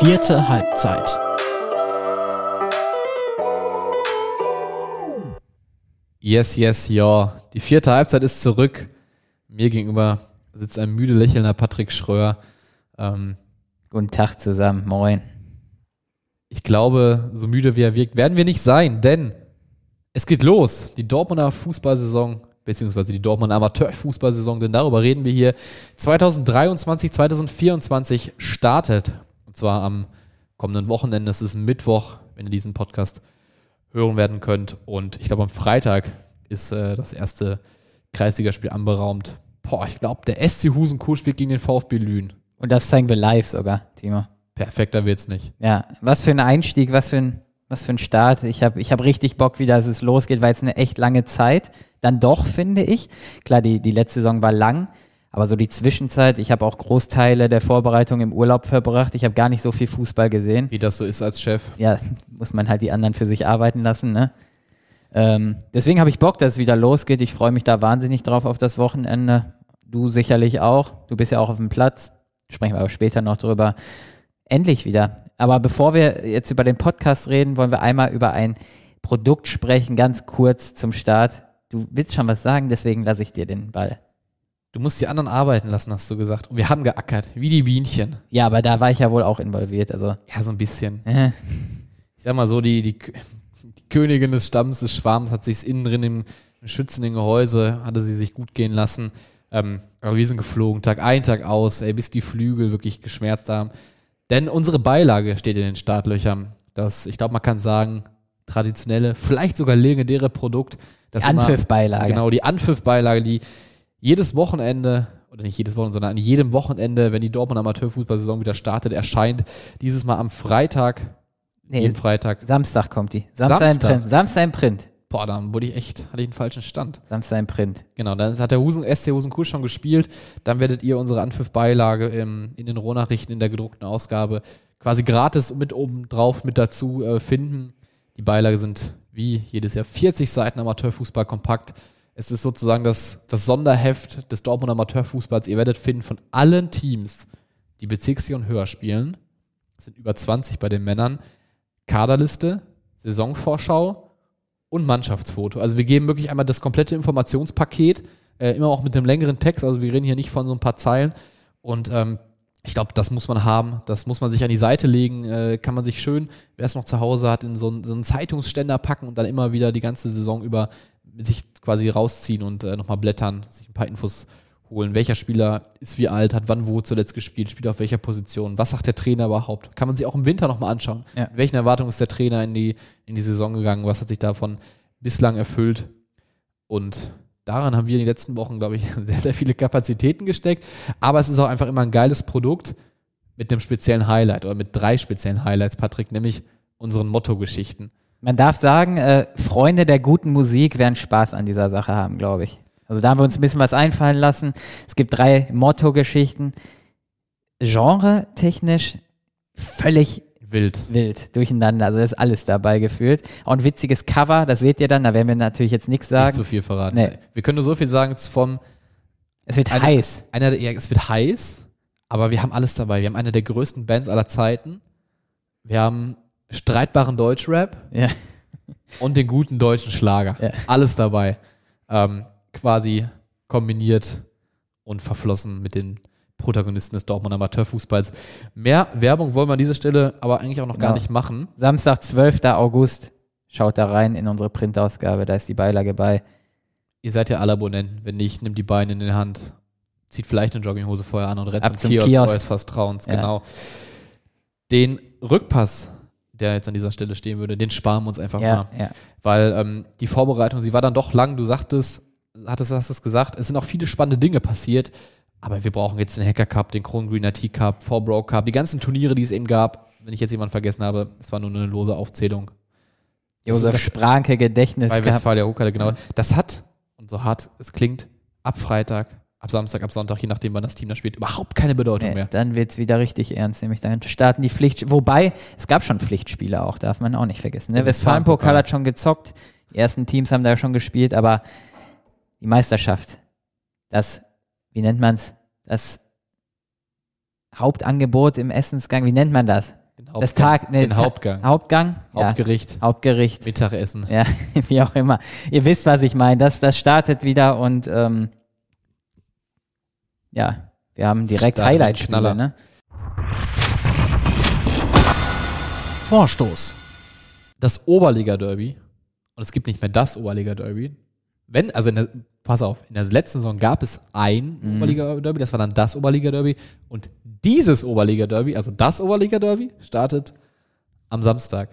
Vierte Halbzeit. Yes, yes, ja. Die vierte Halbzeit ist zurück. Mir gegenüber sitzt ein müde lächelnder Patrick Schröer. Ähm, Guten Tag zusammen, moin. ich glaube, so müde wie er wirkt, werden wir nicht sein, denn es geht los. Die Dortmunder Fußballsaison, beziehungsweise die Dortmunder Amateurfußballsaison, denn darüber reden wir hier. 2023, 2024 startet. Und zwar am kommenden Wochenende. Es ist Mittwoch, wenn ihr diesen Podcast hören werden könnt. Und ich glaube, am Freitag ist äh, das erste Kreisligaspiel anberaumt. Boah, ich glaube, der SC Husenkuh spielt gegen den VfB Lünen. Und das zeigen wir live sogar, Timo. Perfekter wird's nicht. Ja, was für ein Einstieg, was für ein, was für ein Start. Ich habe ich hab richtig Bock, wie das es losgeht, weil es eine echt lange Zeit. Dann doch, finde ich. Klar, die, die letzte Saison war lang, aber so die Zwischenzeit, ich habe auch Großteile der Vorbereitung im Urlaub verbracht. Ich habe gar nicht so viel Fußball gesehen. Wie das so ist als Chef. Ja, muss man halt die anderen für sich arbeiten lassen, ne? Ähm, deswegen habe ich Bock, dass es wieder losgeht. Ich freue mich da wahnsinnig drauf auf das Wochenende. Du sicherlich auch. Du bist ja auch auf dem Platz. Sprechen wir aber später noch drüber. Endlich wieder. Aber bevor wir jetzt über den Podcast reden, wollen wir einmal über ein Produkt sprechen, ganz kurz zum Start. Du willst schon was sagen, deswegen lasse ich dir den Ball. Du musst die anderen arbeiten lassen, hast du gesagt. Und wir haben geackert, wie die Bienchen. Ja, aber da war ich ja wohl auch involviert. Also, Ja, so ein bisschen. äh, Ich sag mal so, die, die, die Königin des Stamms, des Schwarms, hat sich innen drin im, im schützenden Gehäuse, hatte sie sich gut gehen lassen. Ähm, aber wir sind geflogen, Tag ein, Tag aus, ey, bis die Flügel wirklich geschmerzt haben. Denn unsere Beilage steht in den Startlöchern. Das, ich glaube, man kann sagen, traditionelle, vielleicht sogar legendäre Produkt. Das Anpfiffbeilage. Genau, die Anpfiffbeilage, die jedes Wochenende, oder nicht jedes Wochenende, sondern an jedem Wochenende, wenn die Dortmund Amateurfußballsaison wieder startet, erscheint. Dieses Mal am Freitag, Nee, jeden Freitag. Samstag kommt die. Samstag, Samstag? im Print. Samstag im Print. Boah, dann wurde ich echt, hatte ich einen falschen Stand. Samstag im Print. Genau, dann hat der Husen, SC Husenkuhl schon gespielt. Dann werdet ihr unsere Anpfiffbeilage in den Rohnachrichten in der gedruckten Ausgabe quasi gratis mit oben drauf mit dazu äh, finden. Die Beilage sind wie jedes Jahr 40 Seiten Amateurfußball kompakt. Es ist sozusagen das, das Sonderheft des Dortmund Amateurfußballs. Ihr werdet finden von allen Teams, die Bezirksliga und höher spielen, sind über 20 bei den Männern, Kaderliste, Saisonvorschau und Mannschaftsfoto. Also wir geben wirklich einmal das komplette Informationspaket, äh, immer auch mit einem längeren Text. Also wir reden hier nicht von so ein paar Zeilen. Und ähm, ich glaube, das muss man haben. Das muss man sich an die Seite legen. Äh, kann man sich schön, wer es noch zu Hause hat, in so, so einen Zeitungsständer packen und dann immer wieder die ganze Saison über sich quasi rausziehen und äh, nochmal blättern, sich ein paar Infos holen. Welcher Spieler ist wie alt, hat wann wo zuletzt gespielt, spielt auf welcher Position, was sagt der Trainer überhaupt? Kann man sich auch im Winter nochmal anschauen. Ja. Mit welchen Erwartungen ist der Trainer in die, in die Saison gegangen? Was hat sich davon bislang erfüllt? Und daran haben wir in den letzten Wochen, glaube ich, sehr, sehr viele Kapazitäten gesteckt. Aber es ist auch einfach immer ein geiles Produkt mit einem speziellen Highlight oder mit drei speziellen Highlights, Patrick, nämlich unseren Motto-Geschichten. Man darf sagen, äh, Freunde der guten Musik werden Spaß an dieser Sache haben, glaube ich. Also da haben wir uns ein bisschen was einfallen lassen. Es gibt drei Motto-Geschichten. Genre-technisch völlig Wild. wild durcheinander. Also da ist alles dabei gefühlt. Auch ein witziges Cover, das seht ihr dann. Da werden wir natürlich jetzt nichts Nicht sagen. so viel verraten. Nee. Wir können nur so viel sagen, vom es wird eine- heiß. einer ja, es wird heiß, aber wir haben alles dabei. Wir haben eine der größten Bands aller Zeiten. Wir haben streitbaren Deutschrap Ja. und den guten deutschen Schlager. Ja. Alles dabei. Ähm, quasi kombiniert und verflossen mit den Protagonisten des Dortmund Amateurfußballs. Mehr Werbung wollen wir an dieser Stelle aber eigentlich auch noch gar Genau. nicht machen. Samstag, 12. August. Schaut da rein in unsere Printausgabe, da ist die Beilage bei. Ihr seid ja alle Abonnenten. Wenn nicht, nimmt die Beine in die Hand, zieht vielleicht eine Jogginghose vorher an und rennt Ab zum, zum Kiosk, Kiosk. eures Vertrauens. Ja. Genau. Den Rückpass, der jetzt an dieser Stelle stehen würde, den sparen wir uns einfach Ja, mal. ja. Weil ähm, die Vorbereitung, sie war dann doch lang. Du sagtest, hattest, hast es gesagt, es sind auch viele spannende Dinge passiert. Aber wir brauchen jetzt den Hacker Cup, den Kron Green IT Cup, Forbro Cup, die ganzen Turniere, die es eben gab. Wenn ich jetzt jemanden vergessen habe, es war nur eine lose Aufzählung. Josef Das- Spranke Gedächtnis Bei. Westfalia Ruckale, genau. Das hat, und so hart es klingt, ab Freitag, ab Samstag, ab Sonntag, je nachdem, wann das Team da spielt, überhaupt keine Bedeutung Nee, mehr. dann wird es wieder richtig ernst, nämlich dann starten die Pflicht. Wobei, es gab schon Pflichtspiele auch, darf man auch nicht vergessen. Ne? Westfalen-Pokal hat schon gezockt, die ersten Teams haben da schon gespielt, aber die Meisterschaft, das, wie nennt man es, das Hauptangebot im Essensgang, wie nennt man das? das Tag, nee, den Ta- Hauptgang. Hauptgang? Ja, Hauptgericht, Hauptgericht. Mittagessen. Ja, wie auch immer. Ihr wisst, was ich meine. Das, das startet wieder und ähm, ja, wir haben direkt Highlight-Spiele, ne? Vorstoß. Das Oberliga-Derby, und es gibt nicht mehr das Oberliga-Derby. Wenn, also in der, pass auf, in der letzten Saison gab es ein Mhm. Oberliga-Derby, das war dann das Oberliga-Derby. Und dieses Oberliga-Derby, also das Oberliga-Derby, startet am Samstag.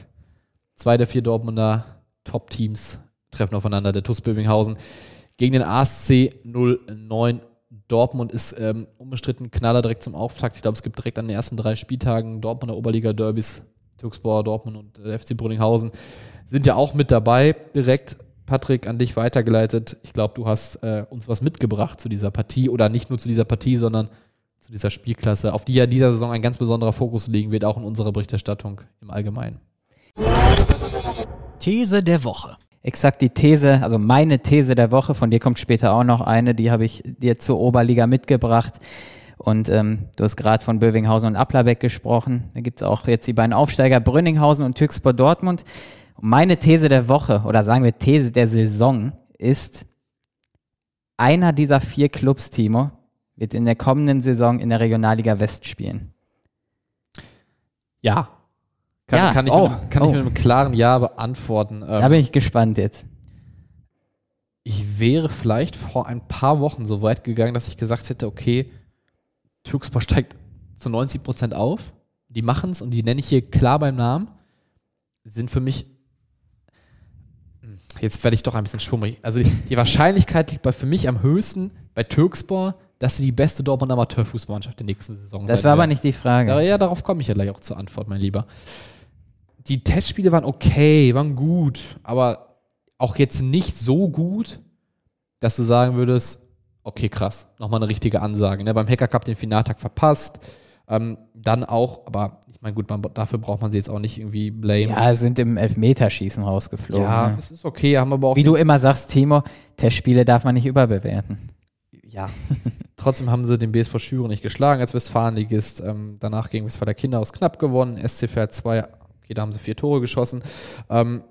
Zwei der vier Dortmunder Top-Teams treffen aufeinander. Der TuS Bövinghausen gegen den ASC 09 Dortmund ist ähm, unbestritten Knaller direkt zum Auftakt. Ich glaube, es gibt direkt an den ersten drei Spieltagen Dortmunder Oberliga-Derbys. Türkspor, Dortmund und äh, FC Brunninghausen sind ja auch mit dabei. Direkt, Patrick, an dich weitergeleitet. Ich glaube, du hast äh, uns was mitgebracht zu dieser Partie oder nicht nur zu dieser Partie, sondern zu dieser Spielklasse, auf die ja dieser Saison ein ganz besonderer Fokus liegen wird, auch in unserer Berichterstattung im Allgemeinen. These der Woche. Exakt die These, also meine These der Woche, von dir kommt später auch noch eine, die habe ich dir zur Oberliga mitgebracht. Und ähm, du hast gerade von Bövinghausen und Applerbeck gesprochen. Da gibt es auch jetzt die beiden Aufsteiger Brünninghausen und Türkspor Dortmund. Und meine These der Woche, oder sagen wir These der Saison, ist, einer dieser vier Clubs, Timo, wird in der kommenden Saison in der Regionalliga West spielen. Ja. Kann, Ja, kann, ich, oh, mit, einem- kann oh. ich mit einem klaren Ja beantworten. Da Ähm, bin ich gespannt jetzt. ich wäre vielleicht vor ein paar Wochen so weit gegangen, dass ich gesagt hätte, okay, Türkspor steigt zu 90 Prozent auf. Die machen es und die nenne ich hier klar beim Namen. Sind für mich. Hm, Jetzt werde ich doch ein bisschen schwummrig. Also die, die Wahrscheinlichkeit liegt bei, für mich am höchsten bei Türkspor, dass sie die beste Dortmund Amateurfußballmannschaft der nächsten Saison Das war aber nicht die Frage. Ja, darauf komme ich ja gleich auch zur Antwort, mein Lieber. Die Testspiele waren okay, waren gut, aber auch jetzt nicht so gut, dass du sagen würdest, okay, krass, nochmal eine richtige Ansage. Ne? Beim Hacker Cup den Finaltag verpasst. Ähm, dann auch, aber ich meine, gut, man, dafür braucht man sie jetzt auch nicht irgendwie blame. Ja, sind im Elfmeterschießen rausgeflogen. ja ne? es ist okay, haben aber auch Wie du immer sagst, Timo, Testspiele darf man nicht überbewerten. ja. Trotzdem haben sie den BSV Schüren nicht geschlagen als Westfalenligist. Ähm, danach gegen Westfaler Kinderhaus knapp gewonnen. SC Pferd 2, okay, da haben sie vier Tore geschossen. Ähm,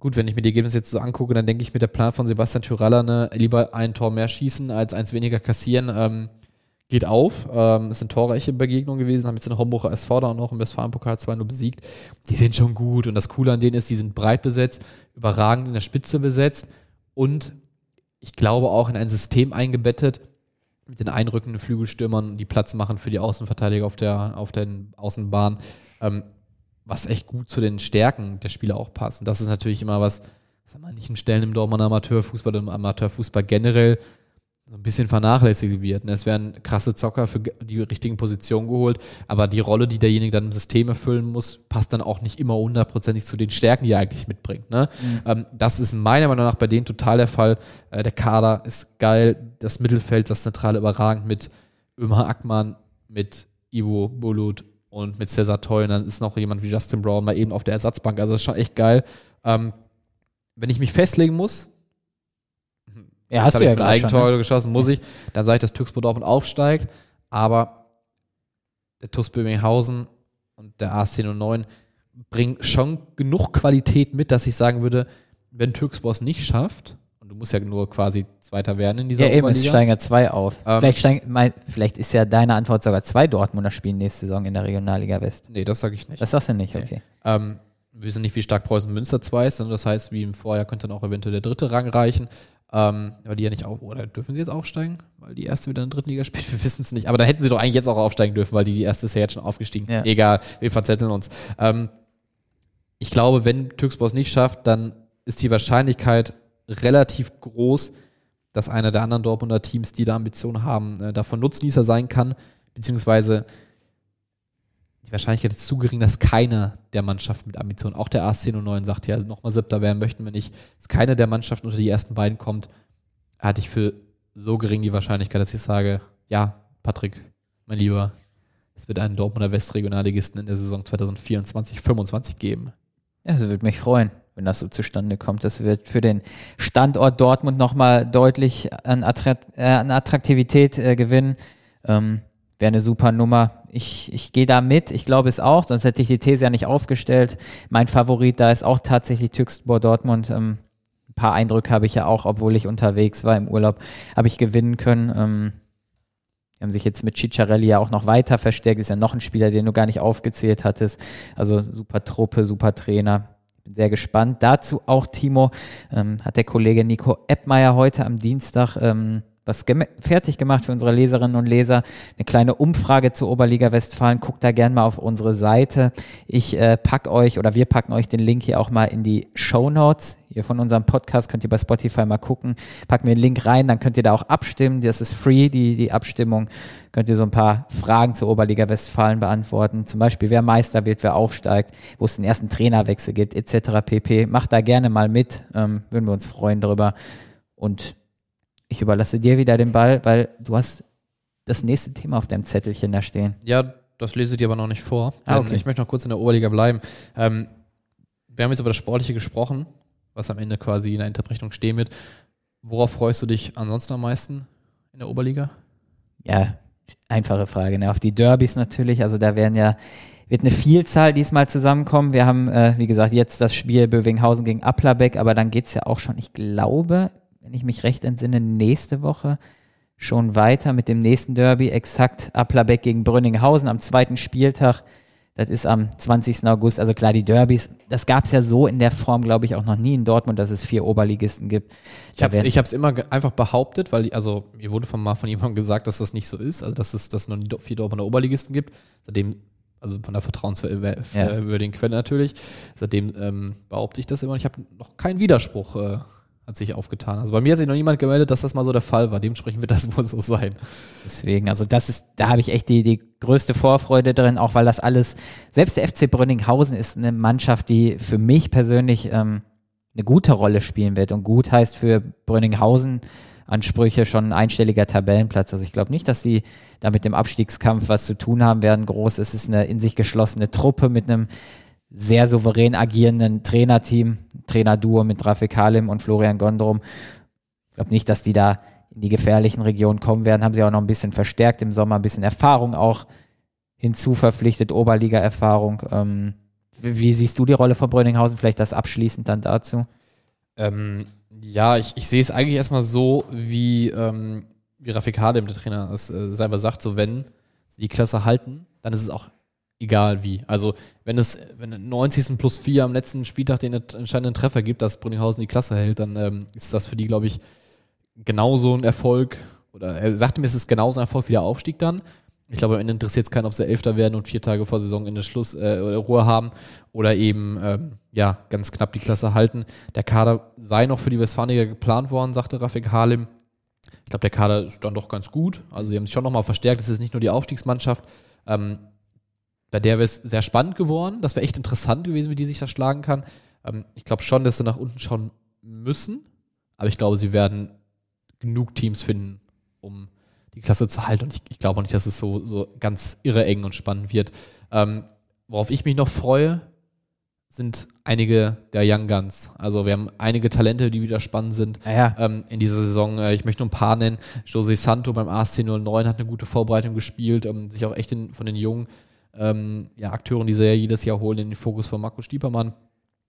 gut, wenn ich mir die Ergebnisse jetzt so angucke, dann denke ich mir, der Plan von Sebastian Tyraller, ne, lieber ein Tor mehr schießen als eins weniger kassieren, ähm, geht auf. Ähm, es sind torreiche Begegnungen gewesen, haben jetzt den Homburger SV da noch im Westfalenpokal 2-0 besiegt. Die sind schon gut und das Coole an denen ist, die sind breit besetzt, überragend in der Spitze besetzt und ich glaube auch in ein System eingebettet mit den einrückenden Flügelstürmern, die Platz machen für die Außenverteidiger auf der, auf den Außenbahn, ähm, was echt gut zu den Stärken der Spieler auch passt. Und das ist natürlich immer was, was an manchen Stellen im Dortmunder Amateurfußball im Amateurfußball generell so ein bisschen vernachlässigt wird. ne? Es werden krasse Zocker für die richtigen Positionen geholt, aber die Rolle, die derjenige dann im System erfüllen muss, passt dann auch nicht immer hundertprozentig zu den Stärken, die er eigentlich mitbringt. Ne? Ähm, das ist meiner Meinung nach bei denen total der Fall. Äh, der Kader ist geil, das Mittelfeld, das Zentrale überragend mit Ömer Ackmann, mit Ivo Bulut und mit Cesar Toy. Und dann ist noch jemand wie Justin Brown mal eben auf der Ersatzbank. Also das ist schon echt geil. Ähm, wenn ich mich festlegen muss, Ja, hast du ja ein Eigentor ne? geschossen, muss ich. Dann sage ich, dass Türkspor Dortmund aufsteigt. Aber der TuS Böminghausen und der AS 1009 bringen schon genug Qualität mit, dass ich sagen würde, wenn Türkspor es nicht schafft, und du musst ja nur quasi Zweiter werden in dieser Ja, eben, es Oberliga, steigen ja zwei auf. Ähm, vielleicht, steigen, mein, vielleicht ist ja deine Antwort sogar zwei Dortmunder spielen nächste Saison in der Regionalliga West. Nee, das sage ich nicht. Das sagst du nicht, Nee. okay. Ähm, wir wissen nicht, wie stark Preußen Münster 2 ist, sondern das heißt, wie im Vorjahr könnte dann auch eventuell der dritte Rang reichen. Ähm, weil die ja nicht auf, oder dürfen sie jetzt aufsteigen? Weil die erste wieder in der dritten Liga spielt? Wir wissen es nicht. Aber dann hätten sie doch eigentlich jetzt auch aufsteigen dürfen, weil die, die erste ist ja jetzt schon aufgestiegen. Ja. Egal, wir verzetteln uns. Ähm, ich glaube, wenn Türkspor es nicht schafft, dann ist die Wahrscheinlichkeit relativ groß, dass einer der anderen Dortmunder Teams, die da Ambitionen haben, äh, davon Nutznießer sein kann, beziehungsweise die Wahrscheinlichkeit ist zu gering, dass keiner der Mannschaften mit Ambitionen, auch der AS 1009 sagt ja, nochmal siebter werden möchten wir nicht, dass keiner der Mannschaften unter die ersten beiden kommt, halte ich für so gering die Wahrscheinlichkeit, dass ich sage, ja, Patrick, mein Lieber, es wird einen Dortmunder Westregionalligisten in der Saison 2024-25 geben. Ja, das würde mich freuen, wenn das so zustande kommt. Das wird für den Standort Dortmund nochmal deutlich an, Attrakt, äh, an Attraktivität äh, gewinnen. Ähm, wäre eine super Nummer. Ich, ich gehe da mit, ich glaube es auch, sonst hätte ich die These ja nicht aufgestellt. Mein Favorit da ist auch tatsächlich Türkspor Dortmund. Ähm, ein paar Eindrücke habe ich ja auch, obwohl ich unterwegs war im Urlaub, habe ich gewinnen können. Ähm, die haben sich jetzt mit Ciccarelli ja auch noch weiter verstärkt. Ist ja noch ein Spieler, den du gar nicht aufgezählt hattest. Also super Truppe, super Trainer. Bin sehr gespannt. Dazu auch, Timo, ähm, hat der Kollege Nico Eppmeier heute am Dienstag ähm, was fertig gemacht für unsere Leserinnen und Leser. Eine kleine Umfrage zur Oberliga Westfalen. Guckt da gerne mal auf unsere Seite. Ich äh, pack euch oder wir packen euch den Link hier auch mal in die Show Notes. Hier von unserem Podcast könnt ihr bei Spotify mal gucken. Packen wir den Link rein, dann könnt ihr da auch abstimmen. Das ist free, die, die Abstimmung. Könnt ihr so ein paar Fragen zur Oberliga Westfalen beantworten. Zum Beispiel, wer Meister wird, wer aufsteigt, wo es den ersten Trainerwechsel gibt, etc. pp. Macht da gerne mal mit. Ähm, würden wir uns freuen darüber. Und ich überlasse dir wieder den Ball, weil du hast das nächste Thema auf deinem Zettelchen da stehen. Ja, das lese ich dir aber noch nicht vor. Ah, okay. Ich möchte noch kurz in der Oberliga bleiben. Ähm, wir haben jetzt über das Sportliche gesprochen, was am Ende quasi in der Unterbrechung stehen wird. Worauf freust du dich ansonsten am meisten in der Oberliga? Ja, einfache Frage. Ne? Auf die Derbys natürlich. Also da werden ja wird eine Vielzahl diesmal zusammenkommen. Wir haben, äh, wie gesagt, jetzt das Spiel Bövinghausen gegen Applerbeck, aber dann geht es ja auch schon, ich glaube, wenn ich mich recht entsinne, nächste Woche schon weiter mit dem nächsten Derby, exakt Applerbeck gegen Brünninghausen am zweiten Spieltag. Das ist am 20. August. Also klar, die Derbys, das gab es ja so in der Form, glaube ich, auch noch nie in Dortmund, dass es vier Oberligisten gibt. Ich habe es immer einfach behauptet, weil, also mir wurde von mal von jemandem gesagt, dass das nicht so ist, also dass es, dass noch nie vier Dortmunder Oberligisten gibt. Seitdem, also von der vertrauenswürdigen ja. Quelle natürlich, seitdem ähm, behaupte ich das immer. Ich habe noch keinen Widerspruch äh, hat sich aufgetan. Also bei mir hat sich noch niemand gemeldet, dass das mal so der Fall war. Dementsprechend wird das wohl so sein. Deswegen, also das ist, da habe ich echt die, die größte Vorfreude drin, auch weil das alles, selbst der FC Brünninghausen ist eine Mannschaft, die für mich persönlich ähm, eine gute Rolle spielen wird. Und gut heißt für Brünninghausen Ansprüche schon ein einstelliger Tabellenplatz. Also ich glaube nicht, dass sie da mit dem Abstiegskampf was zu tun haben werden. Groß, es ist eine in sich geschlossene Truppe mit einem sehr souverän agierenden Trainerteam, Trainerduo mit Rafik Halim und Florian Gondrum. Ich glaube nicht, dass die da in die gefährlichen Regionen kommen werden. Haben sie auch noch ein bisschen verstärkt im Sommer, ein bisschen Erfahrung auch hinzuverpflichtet, Oberliga-Erfahrung. Ähm, wie, siehst du die Rolle von Brönninghausen? Vielleicht das abschließend dann dazu. Ähm, ja, ich, ich sehe es eigentlich erstmal so, wie, ähm, wie Rafik Halim, der Trainer, es äh, selber sagt, so wenn sie die Klasse halten, dann ist es auch egal wie. Also wenn es wenn 90. plus 4 am letzten Spieltag den entscheidenden Treffer gibt, dass Brünninghausen die Klasse hält, dann ähm, ist das für die, glaube ich, genauso ein Erfolg. Oder er sagte mir, es ist genauso ein Erfolg wie der Aufstieg dann. Ich glaube, am Ende interessiert es keinen, ob sie Elfter werden und vier Tage vor Saisonende Schluss äh, Ruhe haben oder eben ähm, ja ganz knapp die Klasse halten. Der Kader sei noch für die Westfaliger geplant worden, sagte Rafik Halim. Ich glaube, der Kader ist dann doch ganz gut. Also sie haben sich schon nochmal verstärkt. Es ist nicht nur die Aufstiegsmannschaft. Ähm, bei der wäre es sehr spannend geworden. Das wäre echt interessant gewesen, wie die sich da schlagen kann. Ähm, ich glaube schon, dass sie nach unten schauen müssen. Aber ich glaube, sie werden genug Teams finden, um die Klasse zu halten. Und ich, ich glaube auch nicht, dass es so, so ganz irre eng und spannend wird. Ähm, worauf ich mich noch freue, sind einige der Young Guns. Also wir haben einige Talente, die wieder spannend sind ja, ja. Ähm, in dieser Saison. Äh, ich möchte nur ein paar nennen. Jose Santo beim ASC 09 hat eine gute Vorbereitung gespielt, ähm, sich auch echt in, von den Jungen ähm, ja, Akteuren, die sie ja jedes Jahr holen, in den Fokus von Marco Stiepermann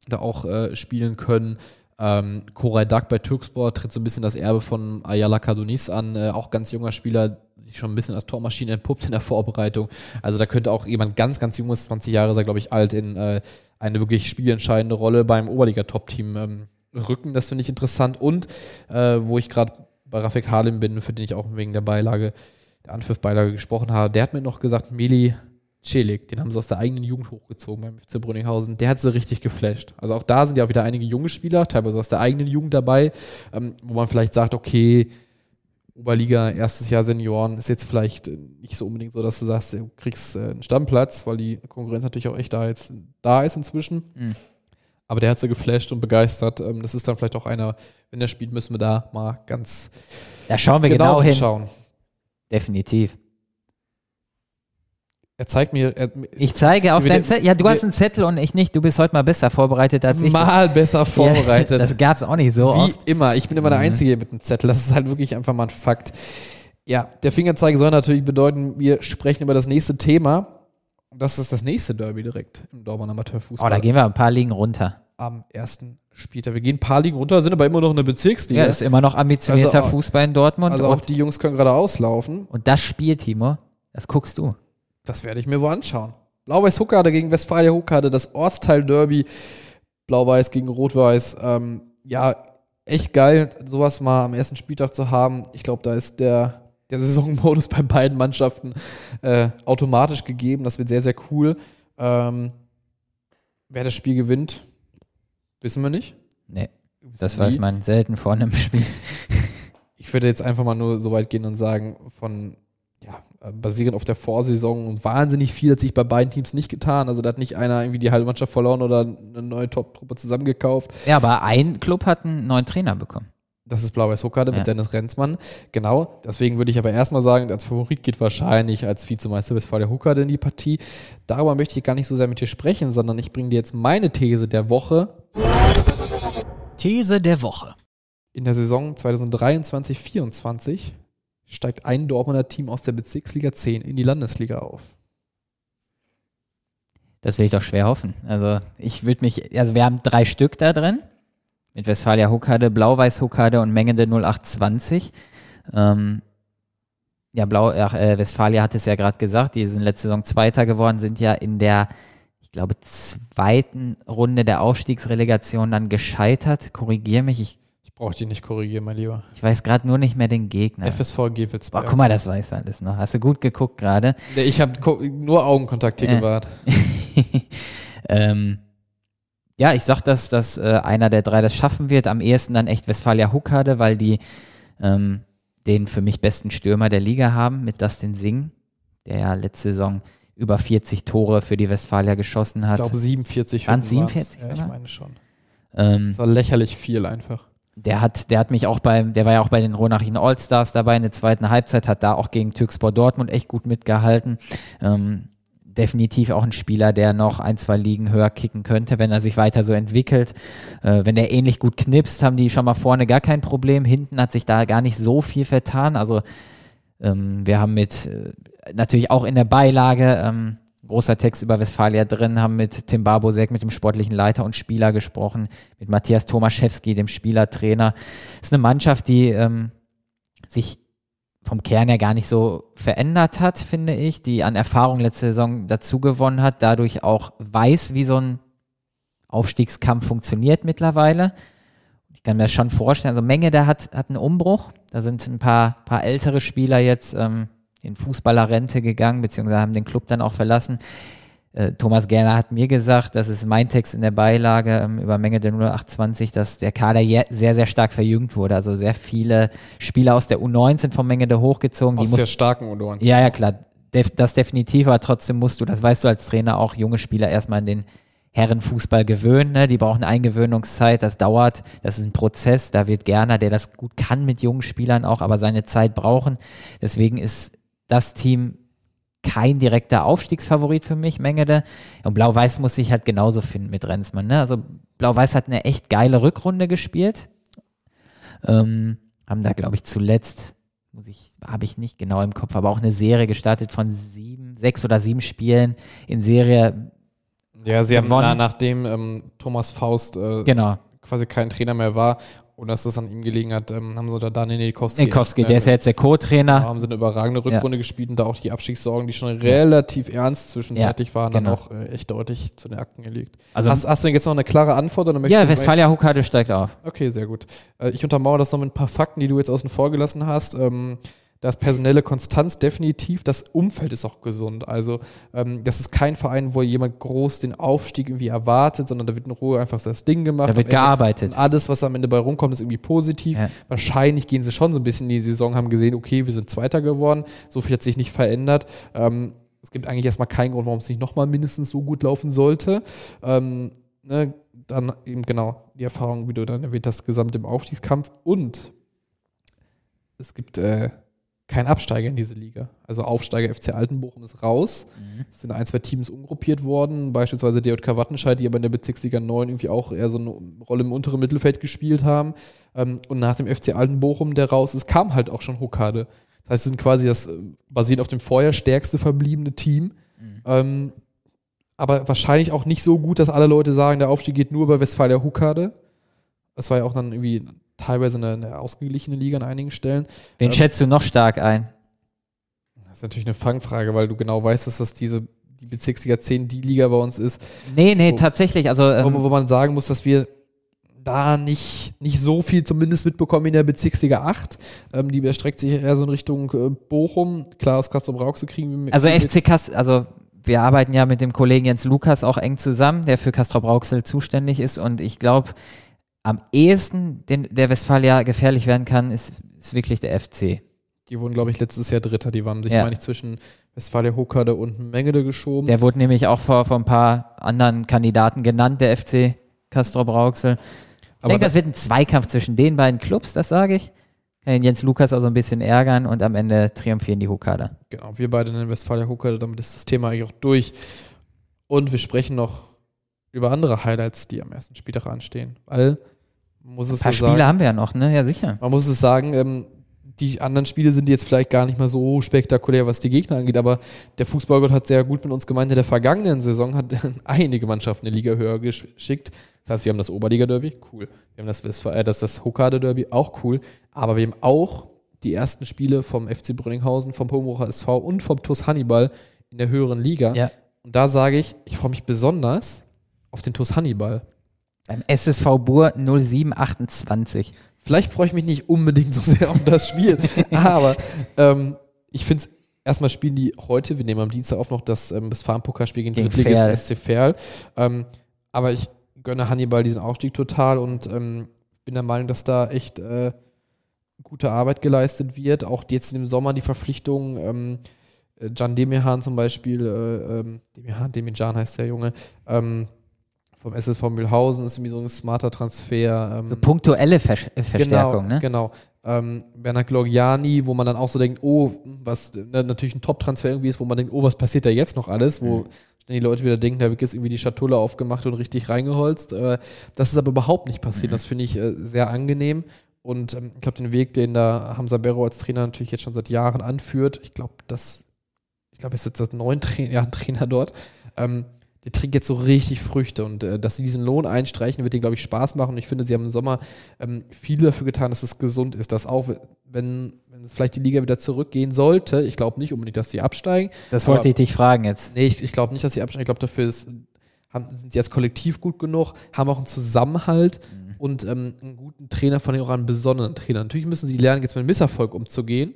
da auch äh, spielen können. Ähm, Koray Dak bei Türksport tritt so ein bisschen das Erbe von Ayala Cardonis an, äh, auch ganz junger Spieler, sich schon ein bisschen als Tormaschine entpuppt in der Vorbereitung. Also da könnte auch jemand ganz, ganz junges, 20 Jahre, sei glaube ich alt, in äh, eine wirklich spielentscheidende Rolle beim Oberliga-Top-Team ähm, rücken. Das finde ich interessant. Und äh, wo ich gerade bei Rafik Halim bin, für den ich auch wegen der Beilage, der Anpfiff-Beilage gesprochen habe, der hat mir noch gesagt, Meli, Celik, den haben sie aus der eigenen Jugend hochgezogen beim FC Brünninghausen. Der hat sie richtig geflasht. Also auch da sind ja auch wieder einige junge Spieler, teilweise aus der eigenen Jugend dabei, ähm, wo man vielleicht sagt, okay, Oberliga, erstes Jahr Senioren, ist jetzt vielleicht nicht so unbedingt so, dass du sagst, du kriegst äh, einen Stammplatz, weil die Konkurrenz natürlich auch echt da, jetzt, da ist inzwischen. Mhm. Aber der hat sie geflasht und begeistert. Ähm, das ist dann vielleicht auch einer, wenn der spielt, müssen wir da mal ganz da schauen wir genau, genau hin. Definitiv. Er zeigt mir. Er, ich zeige auf deinen Zettel. Ja, du hast einen Zettel und ich nicht. Du bist heute mal besser vorbereitet als ich. Mal besser vorbereitet. Ja, das gab's auch nicht so Wie oft. immer. Ich bin immer der mhm. Einzige mit einem Zettel. Das ist halt wirklich einfach mal ein Fakt. Ja, der Fingerzeig soll natürlich bedeuten, wir sprechen über das nächste Thema. Das ist das nächste Derby direkt im Dortmund Amateurfußball. Oh, da gehen wir ein paar Ligen runter. am ersten Spieltag. Wir gehen ein paar Ligen runter, sind aber immer noch in der Bezirksliga. Ja, ist immer noch ambitionierter Also Fußball in Dortmund. also auch die Jungs können gerade auslaufen. und das Spiel, Timo, das guckst du. Das werde ich mir wohl anschauen. Blau-Weiß Huckade gegen Westfalia Huckade, das Ortsteil-Derby. Blau-Weiß gegen Rot-Weiß. Ähm, ja, echt geil, sowas mal am ersten Spieltag zu haben. Ich glaube, da ist der, der Saisonmodus bei beiden Mannschaften äh, automatisch gegeben. Das wird sehr, sehr cool. Ähm, wer das Spiel gewinnt, wissen wir nicht. Nee, das weiß man selten vor einem Spiel. Ich würde jetzt einfach mal nur so weit gehen und sagen, von ja, basierend auf der Vorsaison und wahnsinnig viel hat sich bei beiden Teams nicht getan. Also da hat nicht einer irgendwie die halbe Mannschaft verloren oder eine neue Top-Truppe zusammengekauft. Ja, aber ein Club hat einen neuen Trainer bekommen. Das ist Blau-Weiß Huckade Ja. mit Dennis Renzmann. Genau. Deswegen würde ich aber erstmal sagen, als Favorit geht wahrscheinlich als Vizemeister Westfalia Huckade in die Partie. Darüber möchte ich gar nicht so sehr mit dir sprechen, sondern ich bringe dir jetzt meine These der Woche. These der Woche. In der Saison 2023-24 steigt ein Dortmunder Team aus der Bezirksliga 10 in die Landesliga auf. Das will ich doch schwer hoffen. Also ich würde mich, also wir haben drei Stück da drin. Mit Westfalia Huckade, Blau-Weiß Huckade und Mengende 0820. Ähm, ja, Blau, äh, Westfalia hat es ja gerade gesagt, die sind letzte Saison Zweiter geworden, sind ja in der, ich glaube, zweiten Runde der Aufstiegsrelegation dann gescheitert. Korrigier mich, ich, Ich brauche dich nicht korrigieren, mein Lieber. ich weiß gerade nur nicht mehr den Gegner. FSV Boah, Gevelsberg. guck mal, das weiß alles noch. Hast du gut geguckt gerade. Ich habe nur Augenkontakt hier Äh. gewahrt. ähm, ja, ich sag, dass, dass äh, einer der drei das schaffen wird. Am ehesten dann echt Westfalia Huckade, weil die ähm, den für mich besten Stürmer der Liga haben mit Dustin Singh, der ja letzte Saison über 40 Tore für die Westfalia geschossen Ich hat. glaube 47 Waren Hütten 47 waren's. Ja, ich meine schon. Ähm, Das war lächerlich viel einfach. Der hat, der hat mich auch beim, der war ja auch bei den Ronachigen Allstars dabei in der zweiten Halbzeit, hat da auch gegen Türkspor Dortmund echt gut mitgehalten. Ähm, definitiv auch ein Spieler, der noch ein, zwei Ligen höher kicken könnte, wenn er sich weiter so entwickelt. Äh, wenn der ähnlich gut knipst, haben die schon mal vorne gar kein Problem. Hinten hat sich da gar nicht so viel vertan. Also ähm, wir haben mit äh, natürlich auch in der Beilage ähm, großer Text über Westfalia drin, haben mit Tim Barbosek, mit dem sportlichen Leiter und Spieler gesprochen, mit Matthias Tomaszewski, dem Spielertrainer. ist eine Mannschaft, die ähm, sich vom Kern her gar nicht so verändert hat, finde ich, die an Erfahrung letzte Saison dazu gewonnen hat, dadurch auch weiß, wie so ein Aufstiegskampf funktioniert mittlerweile. Ich kann mir das schon vorstellen. Also Menge, der hat, hat einen Umbruch. Da sind ein paar, paar ältere Spieler jetzt ähm, in Fußballerrente gegangen, beziehungsweise haben den Club dann auch verlassen. Äh, Thomas Gerner hat mir gesagt, das ist mein Text in der Beilage ähm, über Menge der 0820, dass der Kader sehr, sehr stark verjüngt wurde. Also sehr viele Spieler aus der U19 von Menge der hochgezogen. Die Aus der starken Union. ja, ja, klar. Das definitiv, aber trotzdem musst du, das weißt du als Trainer auch, junge Spieler erstmal an den Herrenfußball gewöhnen. Ne? Die brauchen Eingewöhnungszeit, das dauert, das ist ein Prozess. Da wird Gerner, der das gut kann mit jungen Spielern auch, aber seine Zeit brauchen. Deswegen ist das Team kein direkter Aufstiegsfavorit für mich, Mengede. Und Blau-Weiß muss sich halt genauso finden mit Renzmann. Ne? Also Blau-Weiß hat eine echt geile Rückrunde gespielt. Ähm, haben da, glaube ich, zuletzt, muss ich, habe ich nicht genau im Kopf, aber auch eine Serie gestartet von sieben, sechs oder sieben Spielen in Serie. Ja, sie haben Gewonnen. na, nachdem ähm, Thomas Faust äh, Genau. quasi kein Trainer mehr war und dass das an ihm gelegen hat, ähm, haben sie da Daniel Nikowski. Nikowski, äh, der ist ja jetzt der Co-Trainer. haben sie eine überragende Rückrunde gespielt und da auch die Abstiegssorgen, die schon relativ ernst zwischenzeitlich waren, genau. dann auch äh, echt deutlich zu den Akten gelegt. Also, hast, hast du denn jetzt noch eine klare Antwort? Oder ja, Westfalia Huckade steigt auf. Okay, sehr gut. Äh, Ich untermauere das noch mit ein paar Fakten, die du jetzt außen vor gelassen hast. Da ist personelle Konstanz definitiv. Das Umfeld ist auch gesund. Also, ähm, das ist kein Verein, wo jemand groß den Aufstieg irgendwie erwartet, sondern da wird in Ruhe einfach das Ding gemacht. Da wird gearbeitet. alles, was am Ende bei rumkommt, ist irgendwie positiv. Ja. Wahrscheinlich gehen sie schon so ein bisschen in die Saison, haben gesehen, okay, wir sind Zweiter geworden. So viel hat sich nicht verändert. Ähm, es gibt eigentlich erstmal keinen Grund, warum es nicht nochmal mindestens so gut laufen sollte. Ähm, ne, dann eben genau die Erfahrung, wie du dann erwähnt hast, gesamt im Aufstiegskampf. Und es gibt äh, keinen Absteiger in diese Liga. Also Aufsteiger FC Altenbochum ist raus. Es sind ein, zwei Teams umgruppiert worden, beispielsweise DJK Wattenscheid, die aber in der Bezirksliga 9 irgendwie auch eher so eine Rolle im unteren Mittelfeld gespielt haben. Ähm, und nach dem FC Altenbochum, der raus ist, kam halt auch schon Huckade. Das heißt, sie sind quasi das äh, basierend auf dem vorher stärkste verbliebene Team. Ähm, aber wahrscheinlich auch nicht so gut, dass alle Leute sagen, der Aufstieg geht nur über Westfalia Huckade. Das war ja auch dann irgendwie teilweise eine, eine ausgeglichene Liga an einigen Stellen. Wen Ähm, schätzt du noch stark ein? Das ist natürlich eine Fangfrage, weil du genau weißt, dass das diese die Bezirksliga 10 die Liga bei uns ist, Nee, nee, Wo- tatsächlich. Also, wo, ähm, wo man sagen muss, dass wir da nicht, nicht so viel zumindest mitbekommen in der Bezirksliga 8. Ähm, die erstreckt sich eher so in Richtung äh, Bochum. Klar, aus Castro Brauxel kriegen wir mit. also FC Kast, also wir arbeiten ja mit dem Kollegen Jens Lukas auch eng zusammen, der für Castrop Rauxel zuständig ist. Und ich glaube, am ehesten, den, der Westfalia gefährlich werden kann, ist, ist wirklich der FC. Die wurden, glaube ich, letztes Jahr Dritter. Die waren sich, Ja. meine ich, zwischen Westfalia Huckade und Mengele geschoben. Der wurde nämlich auch vor, vor ein paar anderen Kandidaten genannt, der FC Castrop Rauxel. Ich denke, das wird ein Zweikampf zwischen den beiden Clubs, das sage ich. Kann den Jens Lukas auch so ein bisschen ärgern und am Ende triumphieren die Hukader. Genau, wir beide nennen Westfalia Huckade, damit ist das Thema eigentlich auch durch. Und wir sprechen noch über andere Highlights, die am ersten Spieltag anstehen. Weil, muss Ein es paar so Spiele sagen, haben wir ja noch, ne? Ja, sicher. man muss es sagen, ähm, die anderen Spiele sind jetzt vielleicht gar nicht mal so spektakulär, was die Gegner angeht, aber der Fußballgott hat sehr gut mit uns gemeint, in der vergangenen Saison hat einige Mannschaften eine Liga höher geschickt. Das heißt, wir haben das Oberliga-Derby, cool. Wir haben das, äh, das, das Hokkaido-Derby, auch cool. Aber wir haben auch die ersten Spiele vom FC Brünninghausen, vom Hohenbrucher SV und vom TuS Hannibal in der höheren Liga. Ja. Und da sage ich, ich freue mich besonders auf den TuS Hannibal. Beim SSV Bur 0728. Vielleicht freue ich mich nicht unbedingt so sehr auf das Spiel, aber ähm, ich finde es, erstmal spielen die heute, wir nehmen am Dienstag auf noch das ähm, Westfalen-Pokalspiel gegen, Gegen Drittligist. SC Verl. Ähm, aber ich gönne Hannibal diesen Aufstieg total und ähm, bin der Meinung, dass da echt äh, gute Arbeit geleistet wird. Auch jetzt im Sommer die Verpflichtung, ähm, äh, Can Demihan zum Beispiel, äh, ähm, Demihan, Demijan heißt der Junge, ähm, vom SSV Mühlhausen ist irgendwie so ein smarter Transfer. Ähm, So punktuelle Versch äh, Verstärkung, genau, ne? Genau. Ähm, Bernhard Gloriani, wo man dann auch so denkt, oh, was ne, natürlich ein Top-Transfer irgendwie ist, wo man denkt, oh, was passiert da jetzt noch alles? Wo Mhm. die Leute wieder denken, da wird jetzt irgendwie die Schatulle aufgemacht und richtig reingeholzt. Äh, das ist aber überhaupt nicht passiert. Mhm. Das finde ich äh, sehr angenehm. Und ähm, ich glaube, den Weg, den da Hamza Berro als Trainer natürlich jetzt schon seit Jahren anführt, ich glaube, das, ich glaube, er ist jetzt seit neun Tra Jahren Trainer dort. Ähm, der trägt jetzt so richtig Früchte und äh, dass sie diesen Lohn einstreichen, wird ihnen, glaube ich, Spaß machen. Und ich finde, sie haben im Sommer ähm, viel dafür getan, dass es gesund ist. Dass auch, wenn, wenn es vielleicht die Liga wieder zurückgehen sollte, ich glaube nicht unbedingt, dass sie absteigen. Das Aber- wollte ich dich fragen jetzt. Nee, ich, ich glaube nicht, dass sie absteigen. Ich glaube, dafür ist, haben, sind sie als Kollektiv gut genug, haben auch einen Zusammenhalt und ähm, einen guten Trainer, von allem auch einen besonderen Trainer. Natürlich müssen sie lernen, jetzt mit Misserfolg umzugehen,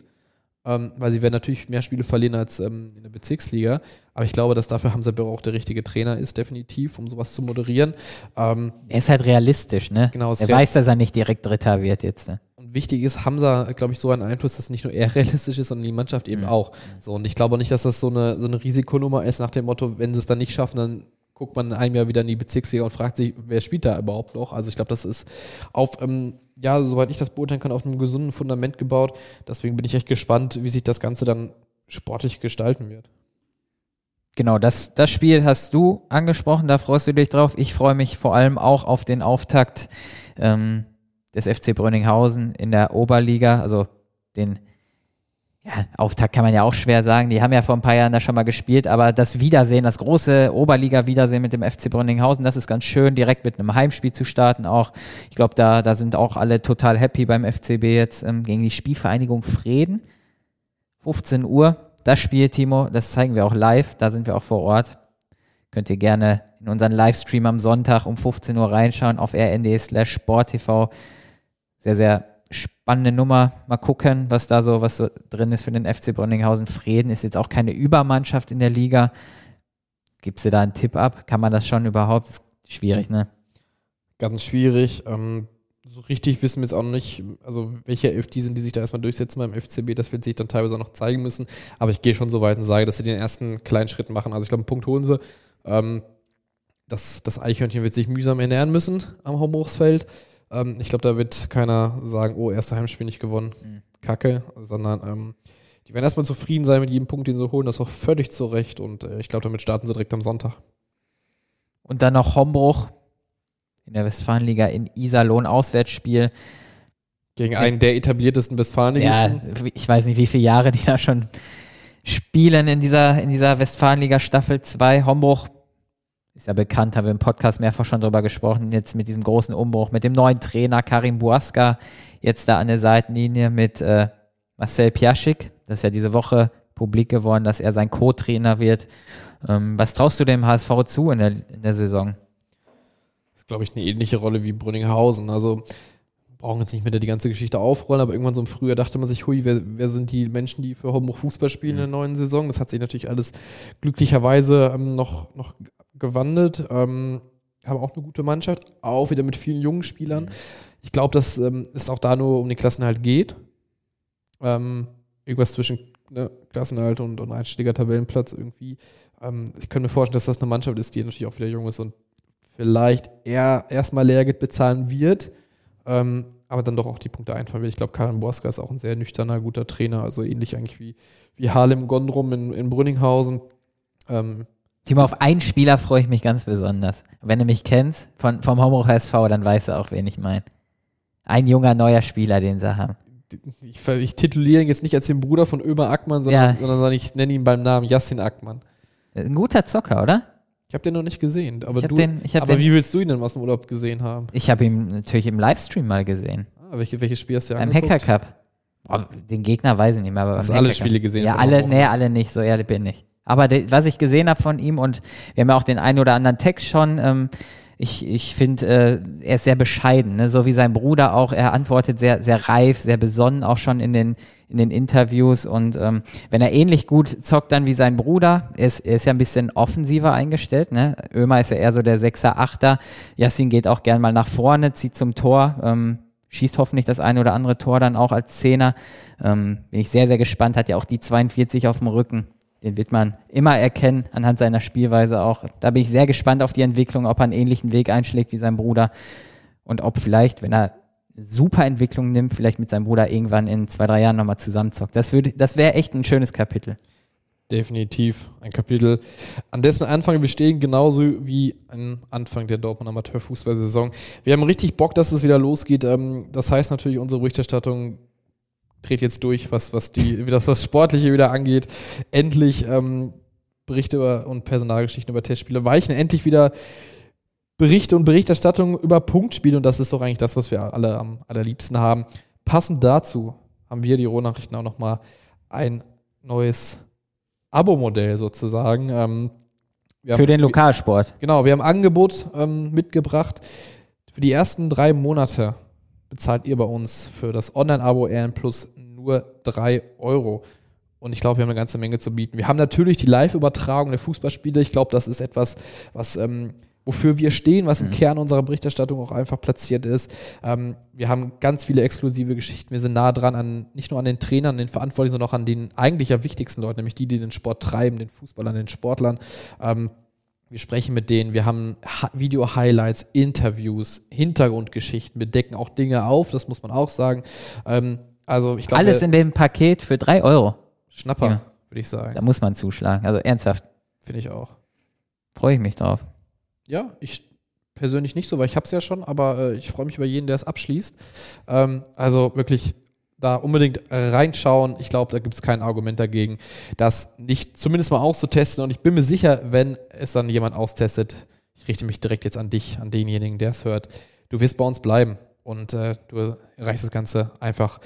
ähm, weil sie werden natürlich mehr Spiele verlieren als ähm, in der Bezirksliga. Aber ich glaube, dass dafür Hamza Büro auch der richtige Trainer ist, definitiv, um sowas zu moderieren. Ähm, Er ist halt realistisch, ne? Genau, Er weiß, dass er nicht direkt Dritter wird jetzt. Ne? Und wichtig ist, Hamza, glaube ich, so einen Einfluss, dass nicht nur er realistisch ist, sondern die Mannschaft eben Mhm. auch. So, und ich glaube nicht, dass das so eine, so eine Risikonummer ist, nach dem Motto, wenn sie es dann nicht schaffen, dann guckt man in einem Jahr wieder in die Bezirksliga und fragt sich, wer spielt da überhaupt noch? Also ich glaube, das ist auf, ähm, ja, soweit ich das beurteilen kann, auf einem gesunden Fundament gebaut. Deswegen bin ich echt gespannt, wie sich das Ganze dann sportlich gestalten wird. Genau, das, das Spiel hast du angesprochen, da freust du dich drauf. Ich freue mich vor allem auch auf den Auftakt ähm, des FC Brönninghausen in der Oberliga, also den ja, Auftakt kann man ja auch schwer sagen. Die haben ja vor ein paar Jahren da schon mal gespielt, aber das Wiedersehen, das große Oberliga-Wiedersehen mit dem FC Brönninghausen, das ist ganz schön, direkt mit einem Heimspiel zu starten auch. Ich glaube, da, da sind auch alle total happy beim FCB jetzt ähm, gegen die Spielvereinigung Frieden. 15 Uhr, das Spiel, Timo, das zeigen wir auch live, da sind wir auch vor Ort. Könnt ihr gerne in unseren Livestream am Sonntag um 15 Uhr reinschauen auf rnd slash sporttv. Sehr, sehr spannende Nummer. Mal gucken, was da so, was so drin ist für den FC Brönninghausen. Frieden ist jetzt auch keine Übermannschaft in der Liga. Gibst du da einen Tipp ab? Kann man das schon überhaupt? Ist schwierig, ne? Ganz schwierig. Ähm, so richtig wissen wir jetzt auch noch nicht, also welche elf die sind, die sich da erstmal durchsetzen beim FCB. Das wird sich dann teilweise auch noch zeigen müssen. Aber ich gehe schon so weit und sage, dass sie den ersten kleinen Schritt machen. Also ich glaube, einen Punkt holen sie. Ähm, das, das Eichhörnchen wird sich mühsam ernähren müssen am Hochmoosfeld. Ähm, ich glaube, da wird keiner sagen, oh, erster Heimspiel nicht gewonnen. Mhm. Kacke. Sondern ähm, die werden erstmal zufrieden sein mit jedem Punkt, den sie holen. Das ist auch völlig zu Recht. Und äh, ich glaube, damit starten sie direkt am Sonntag. Und dann noch Hombruch in der Westfalenliga in Iserlohn, Auswärtsspiel. Gegen einen der etabliertesten Ja, Westfalenligisten. ich weiß nicht, wie viele Jahre die da schon spielen in dieser, in dieser Westfalenliga Staffel 2. Hombruch ist ja bekannt, haben wir im Podcast mehrfach schon drüber gesprochen, jetzt mit diesem großen Umbruch, mit dem neuen Trainer Karim Buaska, jetzt da an der Seitenlinie mit äh, Marcel Piaschik. Das ist ja diese Woche publik geworden, dass er sein Co-Trainer wird. Ähm, was traust du dem HSV zu in der, in der Saison? ist, glaube ich, eine ähnliche Rolle wie Brünninghausen. Also brauchen jetzt nicht mehr die ganze Geschichte aufrollen, aber irgendwann so im Frühjahr dachte man sich, hui, wer, wer sind die Menschen, die für Homburg Fußball spielen in der neuen Saison? Das hat sich natürlich alles glücklicherweise ähm, noch, noch gewandelt. Ähm, haben auch eine gute Mannschaft, auch wieder mit vielen jungen Spielern. Ich glaube, dass ähm, es auch da nur um den Klassenhalt geht. Ähm, irgendwas zwischen ne, Klassenhalt und, und einstelliger Tabellenplatz irgendwie. Ähm, ich könnte mir vorstellen, dass das eine Mannschaft ist, die natürlich auch wieder jung ist und vielleicht eher erstmal Lehrgeld bezahlen wird, ähm, aber dann doch auch die Punkte einfahren wird. Ich glaube, Karin Borska ist auch ein sehr nüchterner, guter Trainer, also ähnlich eigentlich wie, wie Harlem Gondrum in, in Brünninghausen. Ähm, Timo, auf einen Spieler freue ich mich ganz besonders. Wenn du mich kennst, von, vom Hombruch SV, dann weißt du auch, wen ich meine. Ein junger, neuer Spieler, den sie haben. ich, ich tituliere ihn jetzt nicht als den Bruder von Ömer Ackmann, sondern, Ja. sondern ich nenne ihn beim Namen Yassin Ackmann. Ein guter Zocker, oder? Ich habe den noch nicht gesehen, aber du. den- aber den- wie willst du ihn denn aus dem Urlaub gesehen haben? Ich habe ihn natürlich im Livestream mal gesehen. Ah, welche, welche Spiele hast du Beim? Hacker Cup. Boah, den Gegner weiß ich nicht mehr, aber Hast du alle. Spiele gesehen Ja, alle, nee, alle nicht, so ehrlich bin ich. Aber de, was ich gesehen habe von ihm und wir haben ja auch den einen oder anderen Text schon, ähm, ich, ich finde, äh, er ist sehr bescheiden, ne? so wie sein Bruder auch. Er antwortet sehr, sehr reif, sehr besonnen, auch schon in den, in den Interviews. Und ähm, wenn er ähnlich gut zockt dann wie sein Bruder, er ist, er ist ja ein bisschen offensiver eingestellt. Ne? Ömer ist ja eher so der Sechser, Achter. Yassin geht auch gern mal nach vorne, zieht zum Tor. Ähm, schießt hoffentlich das eine oder andere Tor dann auch als Zehner. Ähm, bin ich sehr, sehr gespannt. Hat ja auch die 42 auf dem Rücken. Den wird man immer erkennen anhand seiner Spielweise auch. Da bin ich sehr gespannt auf die Entwicklung, ob er einen ähnlichen Weg einschlägt wie sein Bruder und ob vielleicht, wenn er super Entwicklung nimmt, vielleicht mit seinem Bruder irgendwann in zwei, drei Jahren nochmal zusammenzockt. Das das wäre echt ein schönes Kapitel. Definitiv ein Kapitel, an dessen Anfang wir stehen, genauso wie am Anfang der Dortmund Amateurfußball-Saison. Wir haben richtig Bock, dass es wieder losgeht. Ähm, Das heißt natürlich, unsere Berichterstattung dreht jetzt durch, was, was die, wie das, das Sportliche wieder angeht. Endlich ähm, Berichte über, und Personalgeschichten über Testspiele weichen. Endlich wieder Berichte und Berichterstattung über Punktspiele und das ist doch eigentlich das, was wir alle am allerliebsten haben. Passend dazu haben wir die Rohnachrichten auch nochmal ein neues Abo-Modell sozusagen. Ähm, Für haben- den Lokalsport. Genau, wir haben ein Angebot ähm, mitgebracht. Für die ersten drei Monate bezahlt ihr bei uns für das Online-Abo RN Plus nur drei Euro. Und ich glaube, wir haben eine ganze Menge zu bieten. Wir haben natürlich die Live-Übertragung der Fußballspiele. Ich glaube, das ist etwas, was ähm, wofür wir stehen, was im Kern unserer Berichterstattung auch einfach platziert ist. Ähm, wir haben ganz viele exklusive Geschichten. Wir sind nah dran an nicht nur an den Trainern, an den Verantwortlichen, sondern auch an den eigentlich ja wichtigsten Leuten, nämlich die, die den Sport treiben, den Fußballern, den Sportlern. Ähm, wir sprechen mit denen, wir haben Ha- Video-Highlights, Interviews, Hintergrundgeschichten, wir decken auch Dinge auf, das muss man auch sagen. Ähm, also ich glaube, Alles in dem Paket für drei Euro. Schnapper, Ja. würde ich sagen. Da muss man zuschlagen. Also ernsthaft, Finde ich auch. freue ich mich drauf. Ja, ich persönlich nicht so, weil ich habe es ja schon, aber äh, ich freue mich über jeden, der es abschließt. Ähm, also wirklich da unbedingt reinschauen. Ich glaube, da gibt es kein Argument dagegen, das nicht zumindest mal auszutesten. Und ich bin mir sicher, wenn es dann jemand austestet, ich richte mich direkt jetzt an dich, an denjenigen, der es hört, du wirst bei uns bleiben und äh, du erreichst das Ganze einfach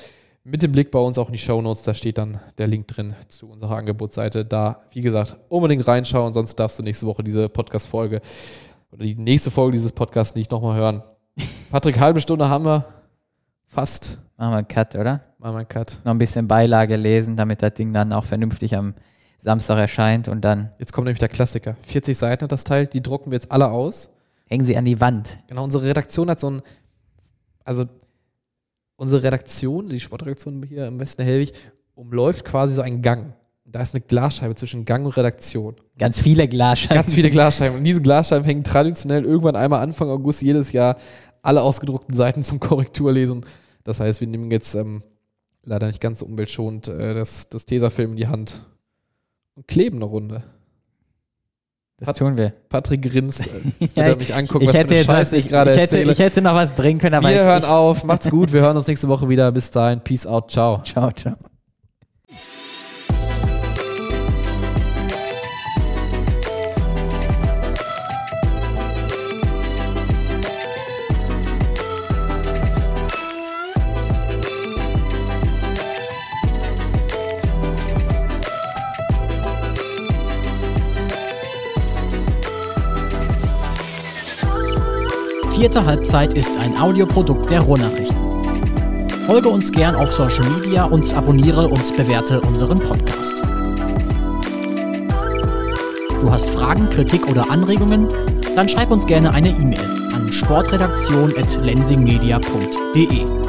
mit dem Blick bei uns auch in die Shownotes. Da steht dann der Link drin zu unserer Angebotsseite. Da, wie gesagt, unbedingt reinschauen, sonst darfst du nächste Woche diese Podcast-Folge oder die nächste Folge dieses Podcasts nicht nochmal hören. Patrick, halbe Stunde haben wir. Fast. Machen wir einen Cut, oder? Machen wir einen Cut. Noch ein bisschen Beilage lesen, damit das Ding dann auch vernünftig am Samstag erscheint und dann Jetzt kommt nämlich der Klassiker. 40 Seiten hat das Teil, die drucken wir jetzt alle aus. hängen sie an die Wand. Genau, unsere Redaktion hat so ein, also unsere Redaktion, die Sportredaktion hier im Westen der Helwig, umläuft quasi so einen Gang. Da ist eine Glasscheibe zwischen Gang und Redaktion. Ganz viele Glasscheiben. Ganz viele Glasscheiben. Und diese Glasscheiben hängen traditionell irgendwann einmal Anfang August jedes Jahr alle ausgedruckten Seiten zum Korrekturlesen. Das heißt, wir nehmen jetzt ähm, leider nicht ganz so umweltschonend äh, das, das Tesafilm in die Hand und kleben eine Runde. Das tun wir. Patrick grinst, als würde Ja, er mich angucken, ich was für hätte eine jetzt Scheiße ich gerade ich hätte, erzähle. ich hätte noch was bringen können, aber wir ich, hören auf. Macht's gut. Wir hören uns nächste Woche wieder. Bis dahin. Peace out. Ciao. Ciao, ciao. Vierte Halbzeit ist ein Audioprodukt der Ruhrnachrichten. Folge uns gern auf Social Media und abonniere und bewerte unseren Podcast. Du hast Fragen, Kritik oder Anregungen? Dann schreib uns gerne eine E-Mail an sportredaktion.lensingmedia.de.